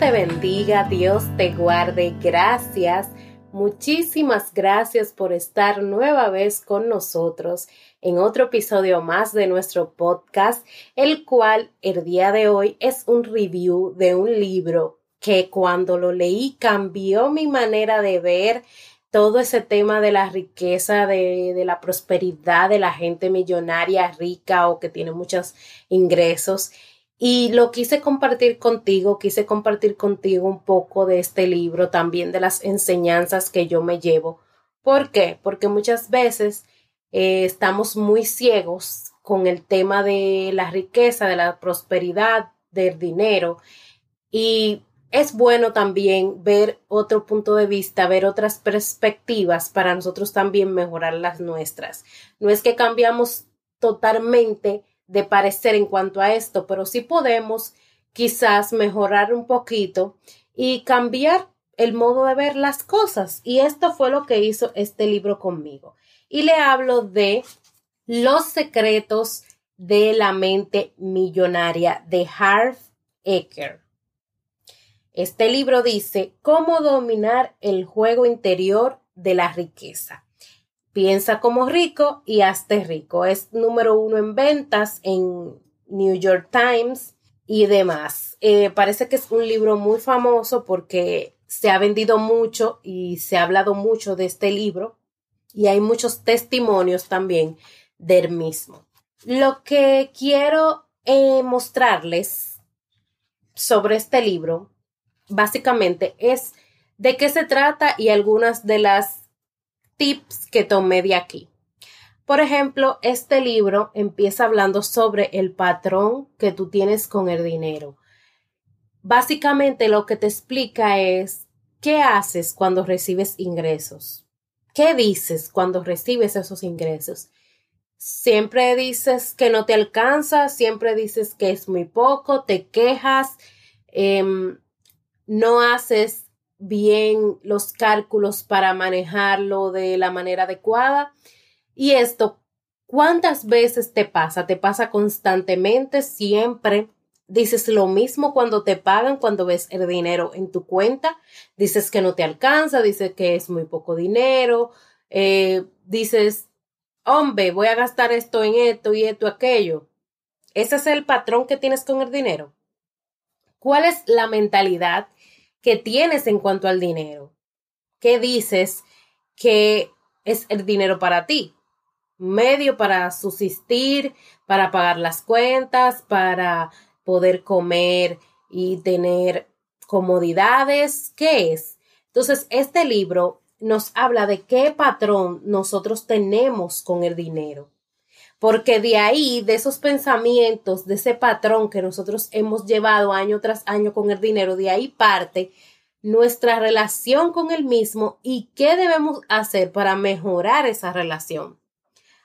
te bendiga, Dios te guarde. Gracias. Muchísimas gracias por estar nueva vez con nosotros en otro episodio más de nuestro podcast, el cual el día de hoy es un review de un libro que cuando lo leí cambió mi manera de ver todo ese tema de la riqueza, de, de, la prosperidad de la gente millonaria, rica o que tiene muchos ingresos. Y lo quise compartir contigo, quise compartir contigo un poco de este libro, también de las enseñanzas que yo me llevo. ¿Por qué? Porque muchas veces eh, estamos muy ciegos con el tema de la riqueza, de la prosperidad, del dinero. Y es bueno también ver otro punto de vista, ver otras perspectivas para nosotros también mejorar las nuestras. No es que cambiamos totalmente de parecer en cuanto a esto, pero sí podemos quizás mejorar un poquito y cambiar el modo de ver las cosas. Y esto fue lo que hizo este libro conmigo. Y le hablo de Los secretos de la mente millonaria de Harv Eker. Este libro dice cómo dominar el juego interior de la riqueza. Piensa como rico y hazte rico. Es número uno en ventas en New York Times y demás. Eh, parece que es un libro muy famoso porque se ha vendido mucho y se ha hablado mucho de este libro y hay muchos testimonios también del mismo. Lo que quiero eh, mostrarles sobre este libro básicamente es de qué se trata y algunas de las tips que tomé de aquí. Por ejemplo, este libro empieza hablando sobre el patrón que tú tienes con el dinero. Básicamente lo que te explica es qué haces cuando recibes ingresos. ¿Qué dices cuando recibes esos ingresos? Siempre dices que no te alcanza, siempre dices que es muy poco, te quejas, em, no haces bien los cálculos para manejarlo de la manera adecuada. Y esto, ¿cuántas veces te pasa? ¿Te pasa constantemente? Siempre. Dices lo mismo cuando te pagan, cuando ves el dinero en tu cuenta. Dices que no te alcanza, dices que es muy poco dinero. Eh, dices, hombre, voy a gastar esto en esto y esto, aquello. Ese es el patrón que tienes con el dinero. ¿Cuál es la mentalidad que tienes en cuanto al dinero. ¿Qué dices que es el dinero para ti? Medio para subsistir, para pagar las cuentas, para poder comer y tener comodidades. ¿Qué es? Entonces, este libro nos habla de qué patrón nosotros tenemos con el dinero porque de ahí, de esos pensamientos, de ese patrón que nosotros hemos llevado año tras año con el dinero, de ahí parte nuestra relación con el mismo y qué debemos hacer para mejorar esa relación.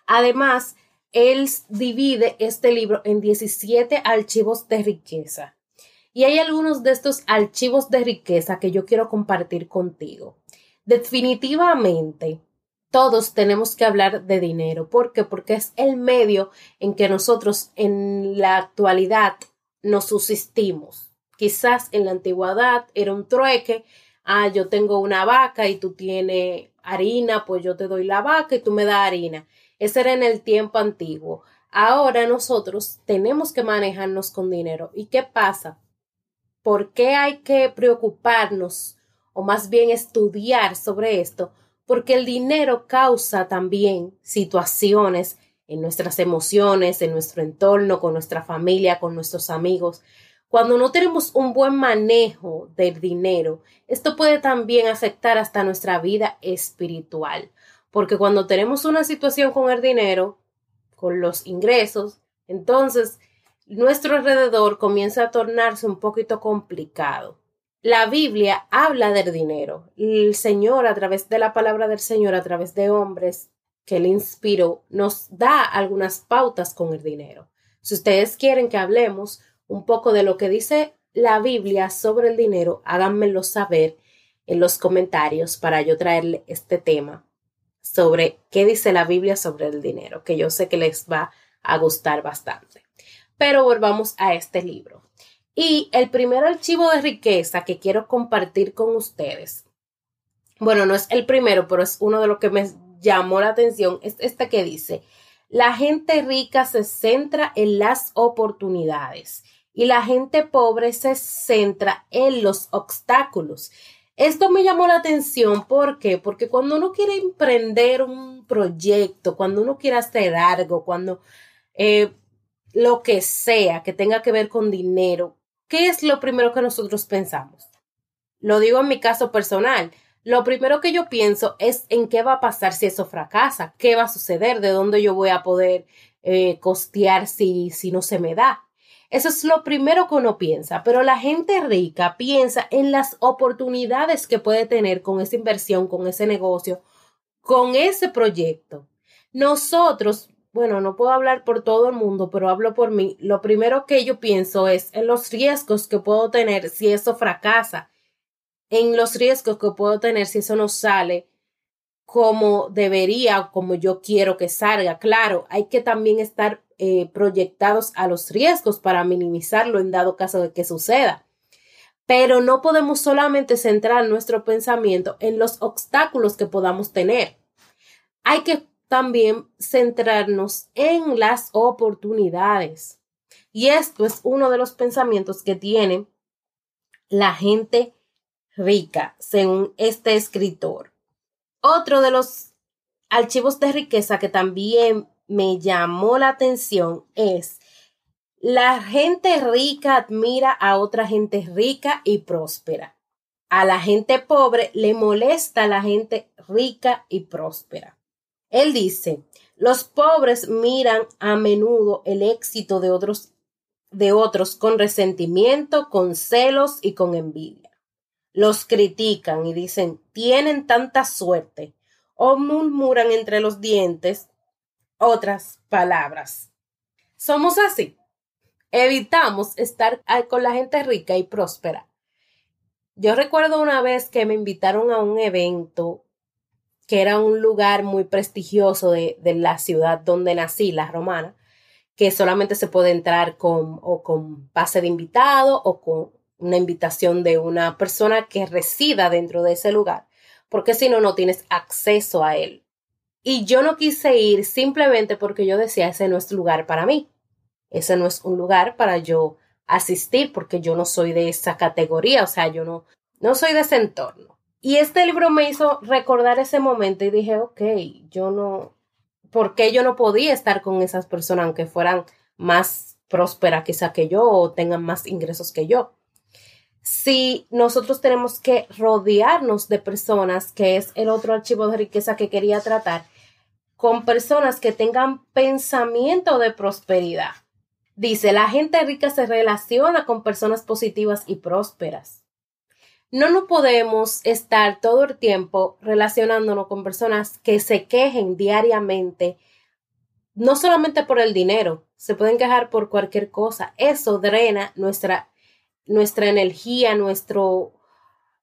Además, él divide este libro en 17 archivos de riqueza. Y hay algunos de estos archivos de riqueza que yo quiero compartir contigo. Definitivamente, todos tenemos que hablar de dinero. ¿Por qué? Porque es el medio en que nosotros en la actualidad nos subsistimos. Quizás en la antigüedad era un trueque. Ah, yo tengo una vaca y tú tienes harina, pues yo te doy la vaca y tú me das harina. Ese era en el tiempo antiguo. Ahora nosotros tenemos que manejarnos con dinero. ¿Y qué pasa? ¿Por qué hay que preocuparnos o más bien estudiar sobre esto? Porque el dinero causa también situaciones en nuestras emociones, en nuestro entorno, con nuestra familia, con nuestros amigos. Cuando no tenemos un buen manejo del dinero, esto puede también afectar hasta nuestra vida espiritual, porque cuando tenemos una situación con el dinero, con los ingresos, entonces nuestro alrededor comienza a tornarse un poquito complicado. La Biblia habla del dinero. El Señor, a través de la palabra del Señor, a través de hombres que le inspiró, nos da algunas pautas con el dinero. Si ustedes quieren que hablemos un poco de lo que dice la Biblia sobre el dinero, háganmelo saber en los comentarios para yo traerle este tema. sobre qué dice la Biblia sobre el dinero, que yo sé que les va a gustar bastante. Pero volvamos a este libro. Y el primer archivo de riqueza que quiero compartir con ustedes, bueno, no es el primero, pero es uno de los que me llamó la atención, es este que dice, la gente rica se centra en las oportunidades y la gente pobre se centra en los obstáculos. Esto me llamó la atención, ¿por qué? Porque cuando uno quiere emprender un proyecto, cuando uno quiere hacer algo, cuando eh, lo que sea que tenga que ver con dinero, ¿qué es lo primero que nosotros pensamos? Lo digo en mi caso personal. Lo primero que yo pienso es en qué va a pasar si eso fracasa, qué va a suceder, de dónde yo voy a poder eh, costear si, si no se me da. Eso es lo primero que uno piensa, pero la gente rica piensa en las oportunidades que puede tener con esa inversión, con ese negocio, con ese proyecto. Nosotros, bueno, no puedo hablar por todo el mundo, pero hablo por mí. Lo primero que yo pienso es en los riesgos que puedo tener si eso fracasa, en los riesgos que puedo tener si eso no sale como debería, como yo quiero que salga. Claro, hay que también estar eh, proyectados a los riesgos para minimizarlo en dado caso de que suceda. Pero no podemos solamente centrar nuestro pensamiento en los obstáculos que podamos tener. Hay que también centrarnos en las oportunidades. Y esto es uno de los pensamientos que tiene la gente rica, según este escritor. Otro de los archivos de riqueza que también me llamó la atención es la gente rica admira a otra gente rica y próspera. A la gente pobre le molesta la gente rica y próspera. Él dice, los pobres miran a menudo el éxito de otros de otros con resentimiento, con celos y con envidia. Los critican y dicen, tienen tanta suerte, o murmuran entre los dientes, otras palabras. Somos así. Evitamos estar con la gente rica y próspera. Yo recuerdo una vez que me invitaron a un evento que era un lugar muy prestigioso de, la ciudad donde nací, la romana, que solamente se puede entrar con o con pase de invitado o con una invitación de una persona que resida dentro de ese lugar, porque si no, no tienes acceso a él. Y yo no quise ir simplemente porque yo decía, ese no es lugar para mí. Ese no es un lugar para yo asistir porque yo no soy de esa categoría, o sea, yo no, no soy de ese entorno. Y este libro me hizo recordar ese momento y dije, ok, yo no, ¿por qué yo no podía estar con esas personas aunque fueran más prósperas quizá que yo o tengan más ingresos que yo? Si nosotros tenemos que rodearnos de personas, que es el otro archivo de riqueza que quería tratar, con personas que tengan pensamiento de prosperidad. Dice, la gente rica se relaciona con personas positivas y prósperas. No nos podemos estar todo el tiempo relacionándonos con personas que se quejen diariamente, no solamente por el dinero, se pueden quejar por cualquier cosa. Eso drena nuestra, nuestra energía, nuestro,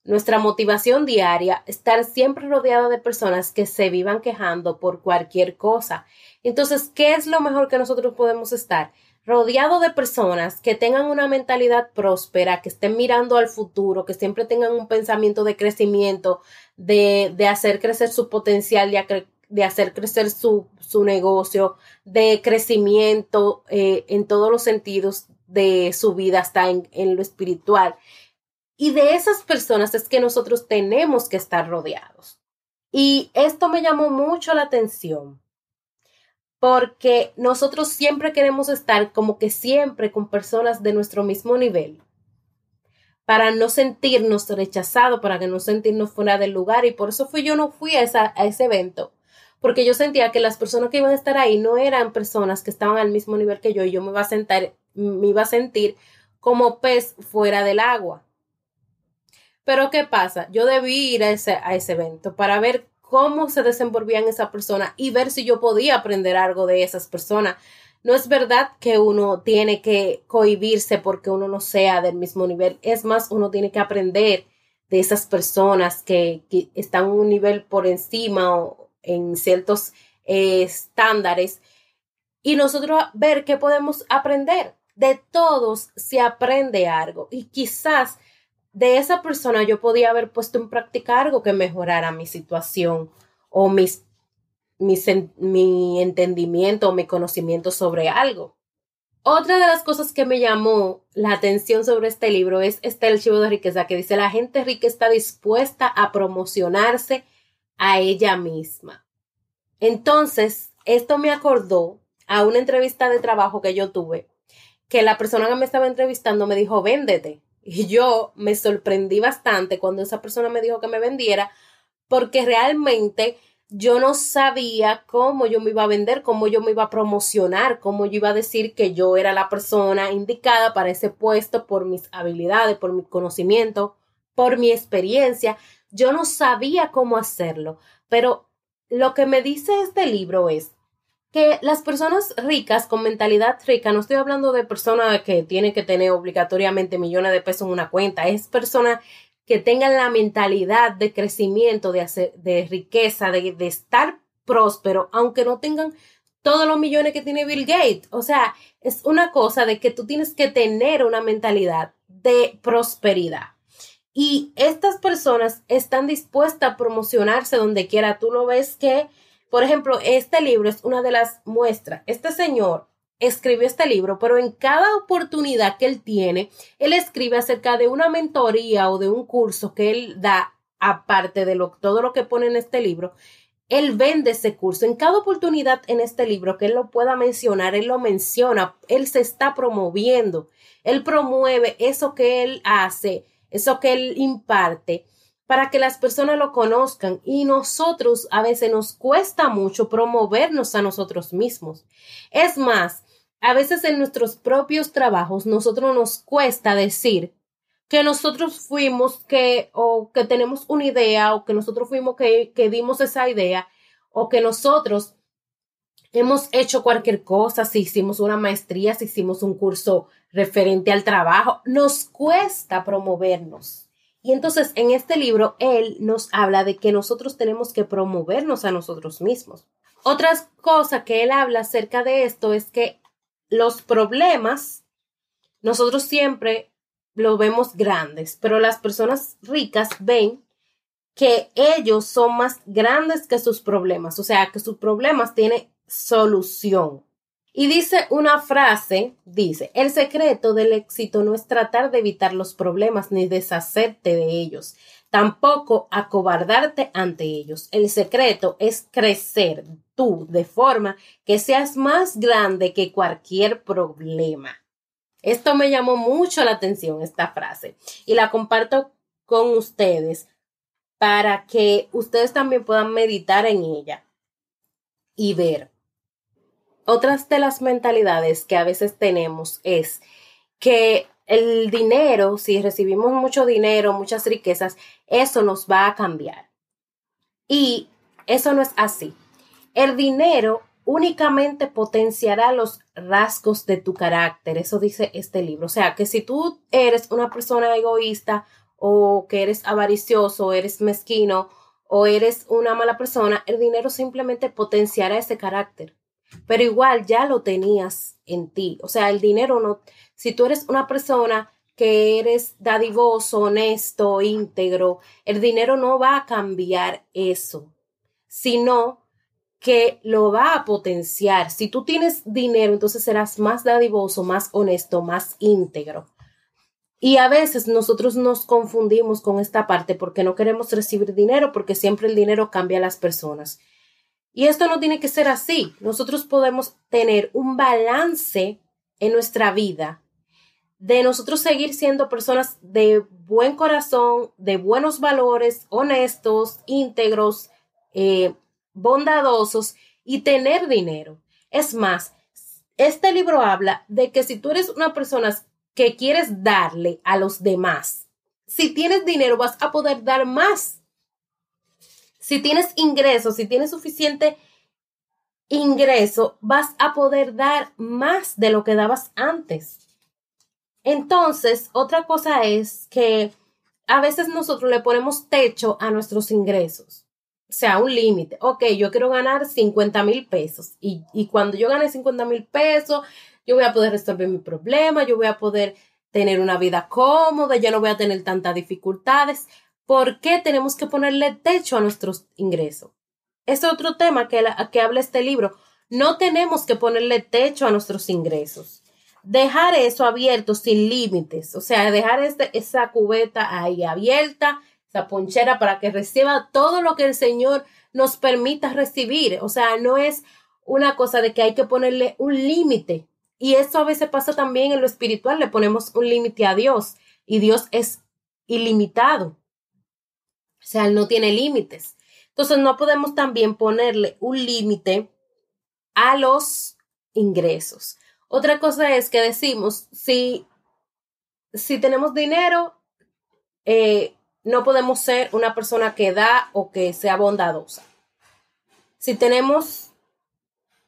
nuestra motivación diaria, estar siempre rodeado de personas que se vivan quejando por cualquier cosa. Entonces, ¿qué es lo mejor que nosotros podemos estar? Rodeado de personas que tengan una mentalidad próspera, que estén mirando al futuro, que siempre tengan un pensamiento de crecimiento, de, de hacer crecer su potencial, de, de hacer crecer su, su, negocio, de crecimiento eh, en todos los sentidos de su vida, hasta en, en lo espiritual. Y de esas personas es que nosotros tenemos que estar rodeados. Y esto me llamó mucho la atención porque nosotros siempre queremos estar como que siempre con personas de nuestro mismo nivel para no sentirnos rechazados, para que no sentirnos fuera del lugar. Y por eso fui yo no fui a, esa, a ese evento, porque yo sentía que las personas que iban a estar ahí no eran personas que estaban al mismo nivel que yo y yo me iba a, sentar, me iba a sentir como pez fuera del agua. Pero ¿qué pasa? Yo debí ir a ese, a ese evento para ver cómo se desenvolvían esa persona y ver si yo podía aprender algo de esas personas. No es verdad que uno tiene que cohibirse porque uno no sea del mismo nivel. Es más, uno tiene que aprender de esas personas que, que están un nivel por encima o, en ciertos eh, estándares y nosotros ver qué podemos aprender. De todos se aprende algo y quizás de esa persona yo podía haber puesto en práctica algo que mejorara mi situación o mis, mi entendimiento o mi conocimiento sobre algo. Otra de las cosas que me llamó la atención sobre este libro es este archivo de riqueza que dice la gente rica está dispuesta a promocionarse a ella misma. Entonces, esto me acordó a una entrevista de trabajo que yo tuve, que la persona que me estaba entrevistando me dijo, véndete. Y yo me sorprendí bastante cuando esa persona me dijo que me vendiera, porque realmente yo no sabía cómo yo me iba a vender, cómo yo me iba a promocionar, cómo yo iba a decir que yo era la persona indicada para ese puesto por mis habilidades, por mi conocimiento, por mi experiencia. Yo no sabía cómo hacerlo, pero lo que me dice este libro es que las personas ricas con mentalidad rica, no estoy hablando de personas que tienen que tener obligatoriamente millones de pesos en una cuenta, es personas que tengan la mentalidad de crecimiento, de, hacer, de riqueza, de, de estar próspero, aunque no tengan todos los millones que tiene Bill Gates. O sea, es una cosa de que tú tienes que tener una mentalidad de prosperidad. Y estas personas están dispuestas a promocionarse donde quiera. Tú lo ves que, por ejemplo, este libro es una de las muestras. Este señor escribió este libro, pero en cada oportunidad que él tiene, él escribe acerca de una mentoría o de un curso que él da, aparte de lo, todo lo que pone en este libro, él vende ese curso. En cada oportunidad en este libro que él lo pueda mencionar, él lo menciona, él se está promoviendo, él promueve eso que él hace, eso que él imparte para que las personas lo conozcan y nosotros a veces nos cuesta mucho promovernos a nosotros mismos. Es más, a veces en nuestros propios trabajos nosotros nos cuesta decir que nosotros fuimos que o que tenemos una idea o que nosotros fuimos que, que dimos esa idea o que nosotros hemos hecho cualquier cosa, si hicimos una maestría, si hicimos un curso referente al trabajo, nos cuesta promovernos. Y entonces en este libro él nos habla de que nosotros tenemos que promovernos a nosotros mismos. Otra cosa que él habla acerca de esto es que los problemas, nosotros siempre lo vemos grandes, pero las personas ricas ven que ellos son más grandes que sus problemas, o sea, que sus problemas tienen solución. Y dice una frase, dice, el secreto del éxito no es tratar de evitar los problemas ni deshacerte de ellos, tampoco acobardarte ante ellos. El secreto es crecer tú de forma que seas más grande que cualquier problema. Esto me llamó mucho la atención, esta frase, y la comparto con ustedes para que ustedes también puedan meditar en ella y ver. Otras de las mentalidades que a veces tenemos es que el dinero, si recibimos mucho dinero, muchas riquezas, eso nos va a cambiar. Y eso no es así. El dinero únicamente potenciará los rasgos de tu carácter. Eso dice este libro. O sea, que si tú eres una persona egoísta o que eres avaricioso, o eres mezquino o eres una mala persona, el dinero simplemente potenciará ese carácter. Pero igual ya lo tenías en ti. O sea, el dinero no, si tú eres una persona que eres dadivoso, honesto, íntegro, el dinero no va a cambiar eso, sino que lo va a potenciar. Si tú tienes dinero, entonces serás más dadivoso, más honesto, más íntegro. Y a veces nosotros nos confundimos con esta parte porque no queremos recibir dinero, porque siempre el dinero cambia a las personas. Y esto no tiene que ser así. Nosotros podemos tener un balance en nuestra vida de nosotros seguir siendo personas de buen corazón, de buenos valores, honestos, íntegros, eh, bondadosos y tener dinero. Es más, este libro habla de que si tú eres una persona que quieres darle a los demás, si tienes dinero vas a poder dar más. Si tienes ingresos, si tienes suficiente ingreso, vas a poder dar más de lo que dabas antes. Entonces, otra cosa es que a veces nosotros le ponemos techo a nuestros ingresos. sea un límite. Ok, yo quiero ganar 50 mil pesos y, y cuando yo gane 50 mil pesos, yo voy a poder resolver mi problema, yo voy a poder tener una vida cómoda, ya no voy a tener tantas dificultades. ¿Por qué tenemos que ponerle techo a nuestros ingresos? Es otro tema que, que habla este libro. No tenemos que ponerle techo a nuestros ingresos. Dejar eso abierto sin límites, o sea, dejar este, esa cubeta ahí abierta, esa ponchera para que reciba todo lo que el Señor nos permita recibir. O sea, no es una cosa de que hay que ponerle un límite. Y eso a veces pasa también en lo espiritual, le ponemos un límite a Dios y Dios es ilimitado. O sea, Él no tiene límites. Entonces, no podemos también ponerle un límite a los ingresos. Otra cosa es que decimos, si, si tenemos dinero, eh, no podemos ser una persona que da o que sea bondadosa. Si tenemos,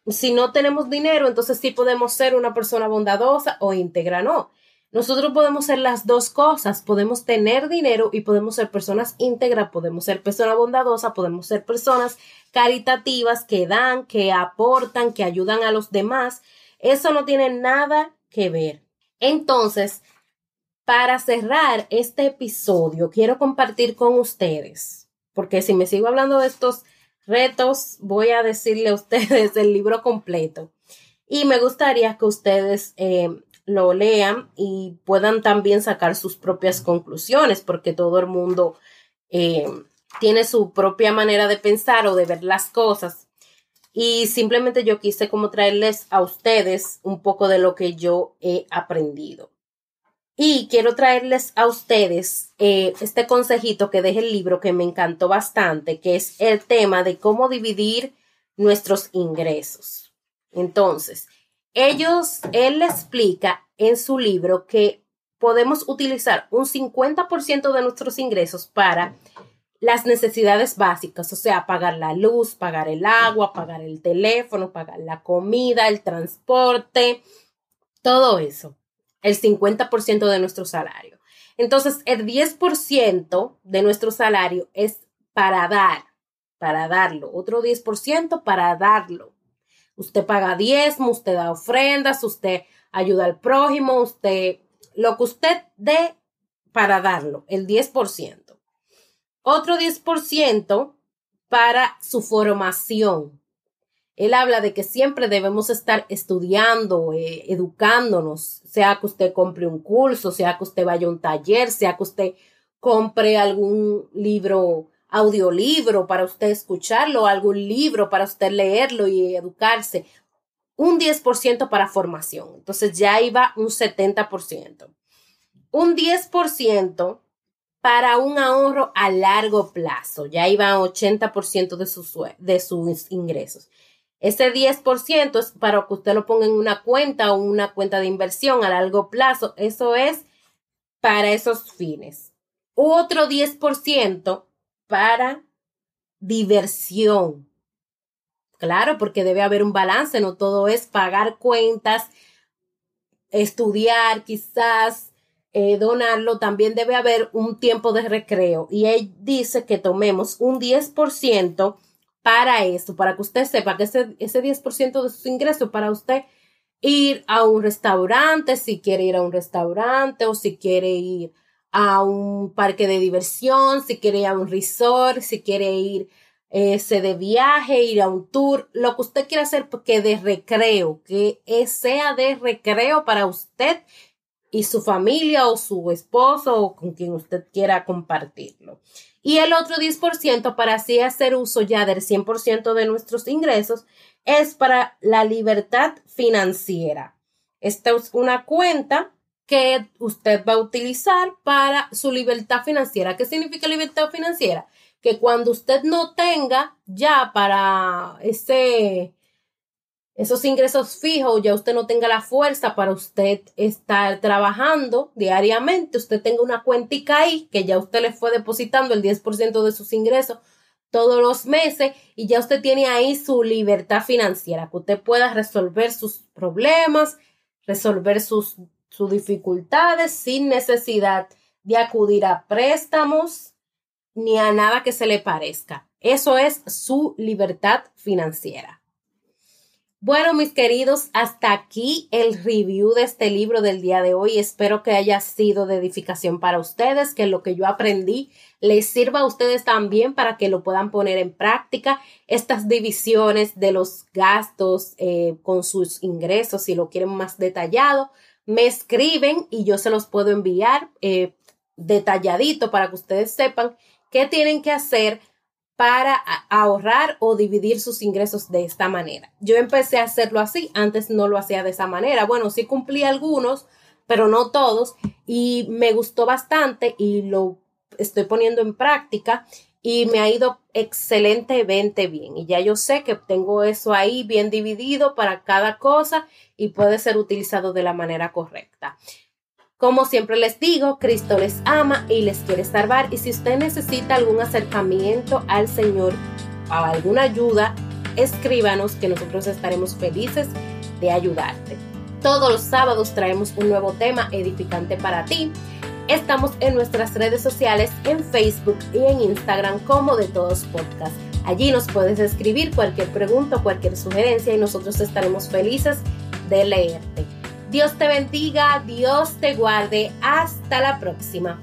si no tenemos dinero, entonces sí podemos ser una persona bondadosa o íntegra, no. Nosotros podemos ser las dos cosas, podemos tener dinero y podemos ser personas íntegras, podemos ser personas bondadosas, podemos ser personas caritativas que dan, que aportan, que ayudan a los demás. Eso no tiene nada que ver. Entonces, para cerrar este episodio, quiero compartir con ustedes, porque si me sigo hablando de estos retos, voy a decirle a ustedes el libro completo. Y me gustaría que ustedes eh, lo lean y puedan también sacar sus propias conclusiones, porque todo el mundo eh, tiene su propia manera de pensar o de ver las cosas. Y simplemente yo quise como traerles a ustedes un poco de lo que yo he aprendido. Y quiero traerles a ustedes eh, este consejito que deja el libro que me encantó bastante, que es el tema de cómo dividir nuestros ingresos. Entonces, ellos, él explica en su libro que podemos utilizar un 50% de nuestros ingresos para las necesidades básicas, o sea, pagar la luz, pagar el agua, pagar el teléfono, pagar la comida, el transporte, todo eso, el 50% de nuestro salario. Entonces, el 10% de nuestro salario es para dar, para darlo, otro 10% para darlo. Usted paga diezmo, usted da ofrendas, usted ayuda al prójimo, usted, lo que usted dé para darlo, el 10%. Otro 10% para su formación. Él habla de que siempre debemos estar estudiando, eh, educándonos, sea que usted compre un curso, sea que usted vaya a un taller, sea que usted compre algún libro audiolibro para usted escucharlo, algún libro para usted leerlo y educarse. Un 10% para formación. Entonces ya iba un 70%. Un 10% para un ahorro a largo plazo. Ya iba 80% de sus, de sus ingresos. Ese 10% es para que usted lo ponga en una cuenta o una cuenta de inversión a largo plazo. Eso es para esos fines. Otro 10% para diversión. Claro, porque debe haber un balance, no todo es pagar cuentas, estudiar, quizás eh, donarlo, también debe haber un tiempo de recreo. Y él dice que tomemos un 10% para esto, para que usted sepa que ese, ese 10% de sus ingresos para usted ir a un restaurante, si quiere ir a un restaurante o si quiere ir a un parque de diversión, si quiere ir a un resort, si quiere ir de viaje, ir a un tour, lo que usted quiera hacer, que de recreo, que sea de recreo para usted y su familia o su esposo o con quien usted quiera compartirlo. Y el otro 10% para así hacer uso ya del 100% de nuestros ingresos es para la libertad financiera. Esta es una cuenta que usted va a utilizar para su libertad financiera. ¿Qué significa libertad financiera? Que cuando usted no tenga ya para ese, esos ingresos fijos, ya usted no tenga la fuerza para usted estar trabajando diariamente, usted tenga una cuentica ahí que ya usted le fue depositando el 10% de sus ingresos todos los meses y ya usted tiene ahí su libertad financiera, que usted pueda resolver sus problemas, resolver sus sus dificultades sin necesidad de acudir a préstamos ni a nada que se le parezca. Eso es su libertad financiera. Bueno, mis queridos, hasta aquí el review de este libro del día de hoy. Espero que haya sido de edificación para ustedes, que lo que yo aprendí les sirva a ustedes también para que lo puedan poner en práctica. Estas divisiones de los gastos eh, con sus ingresos, si lo quieren más detallado, me escriben y yo se los puedo enviar eh, detalladito para que ustedes sepan qué tienen que hacer para ahorrar o dividir sus ingresos de esta manera. Yo empecé a hacerlo así, antes no lo hacía de esa manera. Bueno, sí cumplí algunos, pero no todos, y me gustó bastante y lo estoy poniendo en práctica y me ha ido excelentemente bien. Y ya yo sé que tengo eso ahí bien dividido para cada cosa y puede ser utilizado de la manera correcta. Como siempre les digo, Cristo les ama y les quiere salvar y si usted necesita algún acercamiento al Señor o alguna ayuda, escríbanos que nosotros estaremos felices de ayudarte. Todos los sábados traemos un nuevo tema edificante para ti. Estamos en nuestras redes sociales, en Facebook y en Instagram como de todos podcast. Allí nos puedes escribir cualquier pregunta cualquier sugerencia y nosotros estaremos felices de leerte. Dios te bendiga, Dios te guarde. Hasta la próxima.